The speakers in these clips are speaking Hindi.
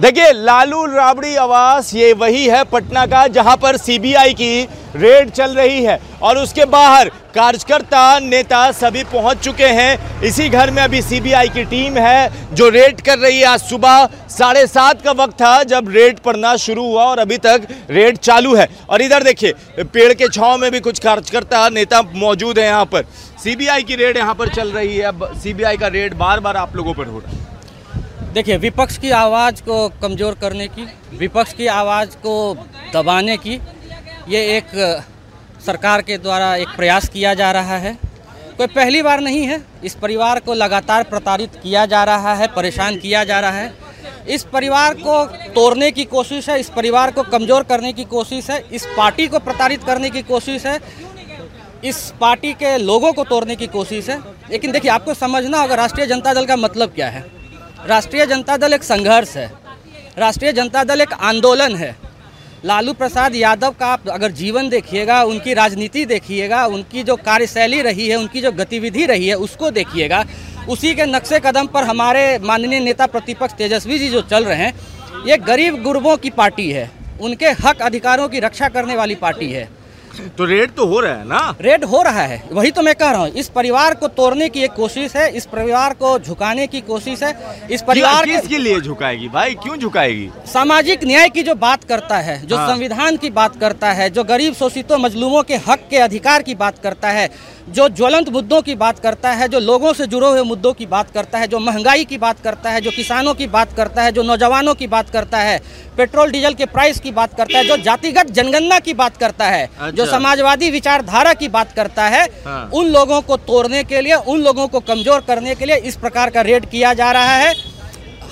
देखिए, लालू राबड़ी आवास, ये वही है पटना का, जहाँ पर सीबीआई की रेड चल रही है। और उसके बाहर कार्यकर्ता, नेता सभी पहुँच चुके हैं। इसी घर में अभी सीबीआई की टीम है, जो रेड कर रही है। आज सुबह साढ़े सात का वक्त था, जब रेड पड़ना शुरू हुआ और अभी तक रेड चालू है। और इधर देखिए, पेड़ के छांव में भी कुछ कार्यकर्ता, नेता मौजूद है यहाँ पर। सीबीआई की रेड यहाँ पर चल रही है। अब सीबीआई का रेड बार बार आप लोगों पर हो रहा है। देखिए, विपक्ष की आवाज़ को कमज़ोर करने की, विपक्ष की आवाज़ को दबाने की, ये एक सरकार के द्वारा एक प्रयास किया जा रहा है। कोई पहली बार नहीं है, इस परिवार को लगातार प्रताड़ित किया जा रहा है, परेशान किया जा रहा है। इस परिवार को तोड़ने की कोशिश है, इस परिवार को कमज़ोर करने की कोशिश है, इस पार्टी को प्रताड़ित करने की कोशिश है, इस पार्टी के लोगों को तोड़ने की कोशिश है। लेकिन देखिए, आपको समझना होगा, राष्ट्रीय जनता दल का मतलब क्या है? राष्ट्रीय जनता दल एक संघर्ष है। राष्ट्रीय जनता दल एक आंदोलन है। लालू प्रसाद यादव का आप अगर जीवन देखिएगा, उनकी राजनीति देखिएगा, उनकी जो कार्यशैली रही है, उनकी जो गतिविधि रही है, उसको देखिएगा। उसी के नक्शे कदम पर हमारे माननीय नेता प्रतिपक्ष तेजस्वी जी जो चल रहे हैं, ये गरीब गुरबों की पार्टी है। उनके हक अधिकारों की रक्षा करने वाली पार्टी है। तो रेड तो हो रहा है ना? रेड हो रहा है। वही तो मैं कह रहा हूँ इस परिवार को तोड़ने की एक कोशिश है इस परिवार को झुकाने की कोशिश है इस परिवार किस के लिए झुकाएगी भाई? क्यों झुकाएगी? सामाजिक न्याय की जो बात करता है जो हाँ। संविधान की बात करता है जो गरीब शोषितों मजलूमों के हक के अधिकार की बात करता है जो ज्वलंत मुद्दों की बात करता है जो लोगों से जुड़े हुए मुद्दों की बात करता है जो महँगाई की बात करता है जो किसानों की बात करता है जो नौजवानों की बात करता है पेट्रोल डीजल के प्राइस की बात करता है जो जातिगत जनगणना की बात करता है अच्छा। जो। समाजवादी विचारधारा की बात करता है हाँ। उन लोगों को तोड़ने के लिए उन लोगों को कमज़ोर करने के लिए इस प्रकार का रेड किया जा रहा है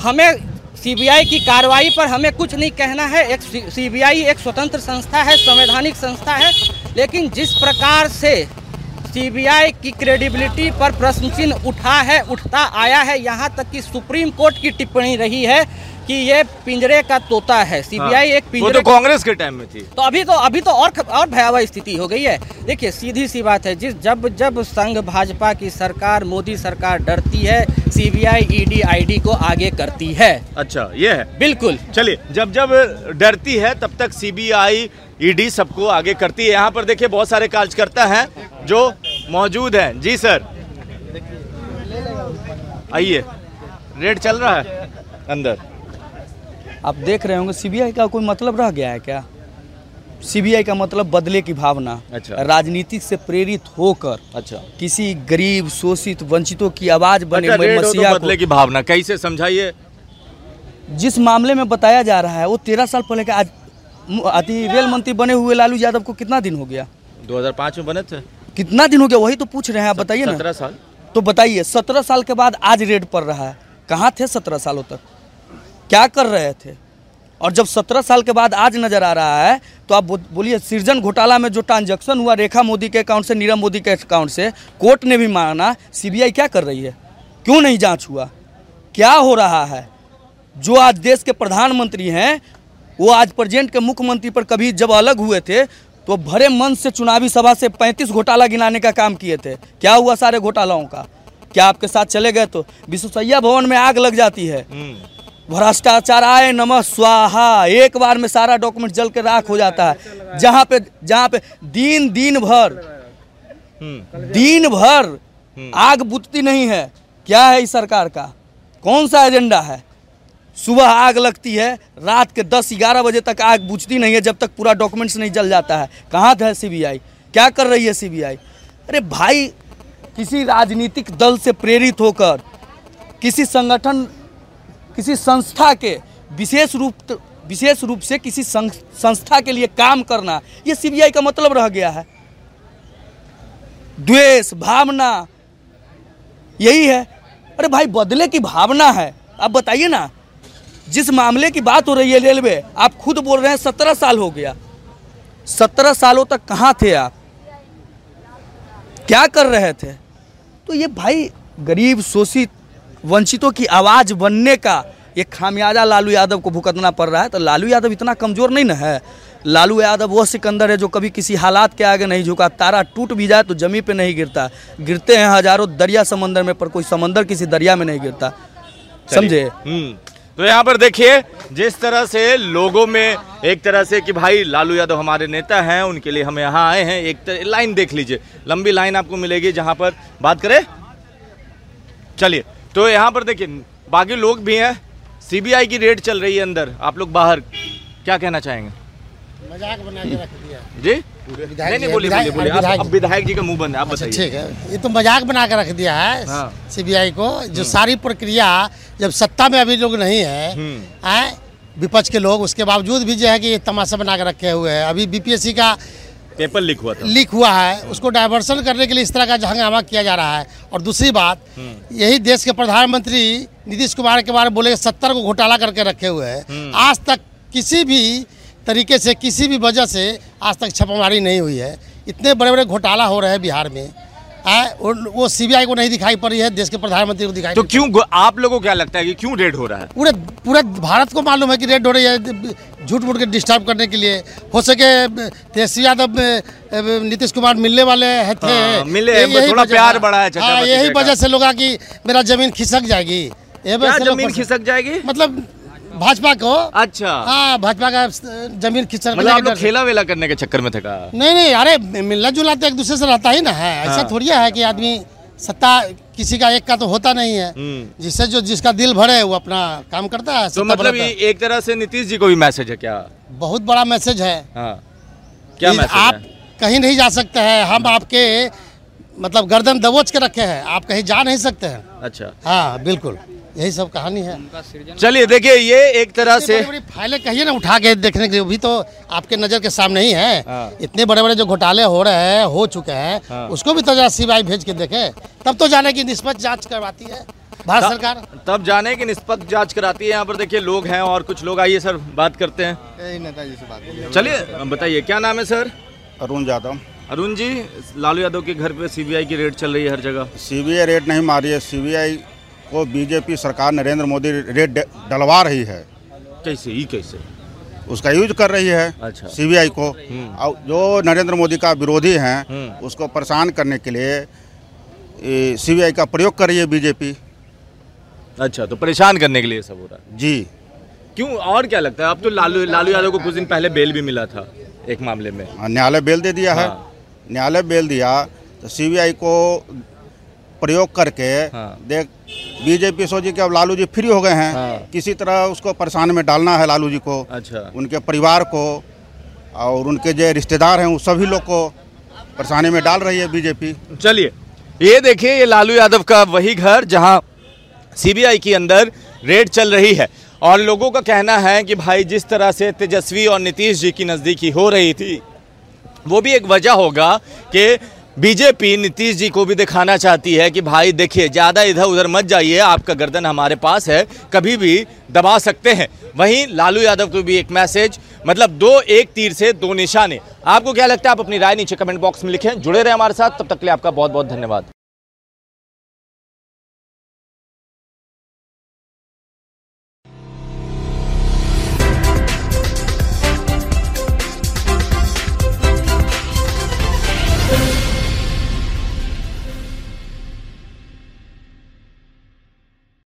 हमें सीबीआई की कार्रवाई पर हमें कुछ नहीं कहना है एक सीबीआई एक स्वतंत्र संस्था है संवैधानिक संस्था है लेकिन जिस प्रकार से सीबीआई की क्रेडिबिलिटी पर प्रश्न चिन्ह उठा है उठता आया है। यहाँ तक कि सुप्रीम कोर्ट की टिप्पणी रही है कि ये पिंजरे का तोता है। सीबीआई हाँ, एक वो पिंजरे तो कांग्रेस के टाइम में थी। तो अभी तो अभी तो और और भयावह स्थिति हो गई है। देखिए सीधी सी बात है जिस जब जब संघ भाजपा की सरकार मोदी सरकार डरती है सीबीआई ईडी आईडी को आगे करती है। अच्छा ये है। बिल्कुल। चलिए जब जब डरती है तब तक सीबीआई ईडी सबको आगे करती है। यहाँ पर देखिए बहुत सारे कार्यकर्ता हैं जो मौजूद हैं। जी सर। आइए। रेड चल रहा है? अंदर। आप देख रहे होंगे सीबीआई का कोई मतलब रह गया है क्या? सीबीआई का मतलब बदले की भावना। अच्छा। राजनीति से प्रेरित होकर अच्छा। किसी गरीब शोषित वंचितों की आवाज़ बने अच्छा, हुए मसीहा तो बदले की भावना कैसे समझाइए? जिस मामले में बताया जा रहा है वो तेरह साल पहले का आज अति रेल मंत्री बने हुए लालू यादव को कितना दिन हो गया? 2005 में बने थे। कितना दिन हो गया वही तो पूछ रहे हैं आप बताइए ना। सत्रह साल। तो बताइए सत्रह साल के बाद आज रेड पड़ रहा है। कहाँ थे सत्रह सालों तक? क्या कर रहे थे? और जब सत्रह साल के बाद आज नज़र आ रहा है तो आप बोलिए सृजन घोटाला में जो ट्रांजैक्शन हुआ रेखा मोदी के अकाउंट से नीरव मोदी के अकाउंट से कोर्ट ने भी माना सीबीआई क्या कर रही है? क्यों नहीं जाँच हुआ? क्या हो रहा है? जो आज देश के प्रधानमंत्री हैं वो आज प्रेजेंट के मुख्यमंत्री पर कभी जब अलग हुए थे तो भरे मन से चुनावी सभा से 35 घोटाला गिनाने का काम किए थे। क्या हुआ सारे घोटालाओं का? क्या आपके साथ चले गए तो विश्वसैया भवन में आग लग जाती है। भ्रष्टाचार आए नमः स्वाहा एक बार में सारा डॉक्यूमेंट जल के राख हो जाता है। जहाँ पे जहाँ पे दिन दिन भर दिन भर आग बुझती नहीं है। क्या है इस सरकार का? कौन सा एजेंडा है? सुबह आग लगती है, रात के 10-11 बजे तक आग बुझती नहीं है, जब तक पूरा डॉक्यूमेंट्स नहीं जल जाता है। कहाँ है सीबीआई क्या कर रही है सीबीआई अरे भाई, किसी राजनीतिक दल से प्रेरित होकर, किसी संगठन, किसी संस्था के विशेष रूप विशेष रूप से किसी संस्था के लिए काम करना, ये सीबीआई का मतलब रह गया है। द्वेष, भावना, यही है। अरे भाई, बदले की भावना है। आप बताइए ना जिस मामले की बात हो रही है रेलवे आप खुद बोल रहे हैं सत्रह साल हो गया। सत्रह सालों तक कहाँ थे आप? क्या कर रहे थे? तो ये भाई गरीब शोषित वंचितों की आवाज़ बनने का ये खामियाजा लालू यादव को भुगतना पड़ रहा है। तो लालू यादव इतना कमज़ोर नहीं ना है? लालू यादव वो सिकंदर है जो कभी किसी हालात के आगे नहीं झुका। तारा टूट भी जाए तो जमी पे नहीं गिरता। गिरते हैं हज़ारों दरिया समंदर में पर कोई समंदर किसी दरिया में नहीं गिरता। समझे? हम्म। तो यहाँ पर देखिए जिस तरह से लोगों में एक तरह से कि भाई लालू यादव हमारे नेता हैं उनके लिए हम यहाँ आए हैं। एक लाइन देख लीजिए। लंबी लाइन आपको मिलेगी जहाँ पर बात करें। चलिए तो यहाँ पर देखिए बाकी लोग भी हैं। सीबीआई की रेड चल रही है अंदर। आप लोग बाहर क्या कहना चाहेंगे? मज़ाक बना के रख दिया। जी? नहीं नहीं बोलिए बोलिए विधायक- बोलिए आप विधायक- जी का मुँह बंद है आप अच्छा बताइए। ठीक है। ये तो मज़ाक बना के रख दिया है हाँ। सीबीआई को जो सारी प्रक्रिया जब सत्ता में अभी लोग नहीं है हम्म। आए विपक्ष के लोग उसके बावजूद भी जो है कि ये तमाशा बना के रखे हुए हैं। अभी बीपीएससी का पेपर लीक हुआ था। लीक हुआ है उसको डाइवर्सन करने के लिए इस तरह का हंगामा किया जा रहा है। और दूसरी बात हम्म। यही देश के प्रधानमंत्री नीतीश कुमार के बारे में बोले सत्तर को घोटाला करके रखे हुए हैं। हम्म। आज तक किसी भी तरीके से किसी भी वजह से आज तक छापामारी नहीं हुई है। इतने बड़े बड़े घोटाला हो रहे हैं बिहार में। आ, वो सीबीआई को नहीं दिखाई पड़ रही है देश के प्रधानमंत्री को दिखाई तो क्यों आप लोगों को क्या लगता है कि क्यों रेड हो रहा है? पूरे पूरे भारत को मालूम है कि रेड हो रही है झूठ मूठ के डिस्टर्ब करने के लिए। हो सके तेजस्वी यादव नीतीश कुमार मिलने वाले है थे। हाँ, मिले, यही थोड़ा प्यार बढ़ा है हाँ, यही वजह से लोग आ कि मेरा ज़मीन खिसक जाएगी। ये वजह से ज़मीन खिसक जाएगी? मतलब भाजपा को। अच्छा। हाँ भाजपा का ज़मीन मतलब आप लोग खेला वेला करने के चक्कर में थे का? नहीं नहीं अरे मिलना जुलना तो एक दूसरे से रहता ही ना है। ऐसा हाँ। थोड़ी है कि आदमी सत्ता किसी का एक का तो होता नहीं है। हम्म। जिससे जो जिसका दिल भरे वो अपना काम करता है तो मतलब ये एक तरह से नीतीश जी को भी मैसेज है क्या? बहुत बड़ा मैसेज है। हाँ। क्या मैसेज आप है? कहीं नहीं जा सकते हैं। हम आपके मतलब गर्दन दबोच के रखे हैं। आप कहीं जा नहीं सकते हैं। अच्छा। हाँ बिल्कुल। यही सब कहानी है। चलिए देखिए ये एक तरह से बड़ी फाइलें कहिए ना उठा के देखने के लिए भी तो आपके नज़र के सामने ही है। हाँ। इतने बड़े बड़े जो घोटाले हो रहे हैं हो चुके हैं हाँ। उसको भी तो जरा सीबीआई भेज के देखे। तब तो जाने की निष्पक्ष जाँच करवाती है भारत सरकार। तब जाने की निष्पक्ष जाँच कराती है। यहाँ पर देखिए लोग हैं और कुछ लोग आइए सर बात करते हैं। नेताजी से बात चलिए बताइए क्या नाम है सर? अरुण यादव अरुण जी लालू यादव के घर पे सीबीआई की रेड चल रही है हर जगह। सीबीआई रेट नहीं मारी है। सीबीआई को बीजेपी सरकार नरेंद्र मोदी रेट डलवा रही है। कैसे? ही कैसे? उसका यूज़ कर रही है अच्छा। सीबीआई को। और जो नरेंद्र मोदी का विरोधी हैं हम्म। उसको परेशान करने के लिए सीबीआई का प्रयोग कर रही है बीजेपी अच्छा तो परेशान करने के लिए सब हो रहा है। जी। क्यों? और क्या लगता है? अब तो लालू लालू यादव को कुछ दिन पहले बेल भी मिला था एक मामले में। न्यायालय बेल दे दिया है। हाँ। न्यायालय बेल दिया तो सीबीआई को प्रयोग करके हाँ। देख बीजेपी सोची कि अब लालू जी फ्री हो गए हैं हाँ। किसी तरह उसको परेशानी में डालना है लालू जी को अच्छा उनके परिवार को और उनके जो रिश्तेदार हैं उन सभी लोग को परेशानी में डाल रही है बीजेपी चलिए ये देखिए ये लालू यादव का वही घर जहाँ सीबीआई के अंदर रेड चल रही है और लोगों का कहना है कि भाई जिस तरह से तेजस्वी और नीतीश जी की नज़दीकी हो रही थी वो भी एक वजह होगा कि बीजेपी नीतीश जी को भी दिखाना चाहती है कि भाई देखिए, ज़्यादा इधर उधर मत जाइए, आपका गर्दन हमारे पास है, कभी भी दबा सकते हैं। वहीं लालू यादव को भी एक मैसेज मतलब दो एक तीर से दो निशाने। आपको क्या लगता है? आप अपनी राय नीचे कमेंट बॉक्स में लिखें। जुड़े रहे हमारे साथ। तब तक के लिए आपका बहुत बहुत धन्यवाद।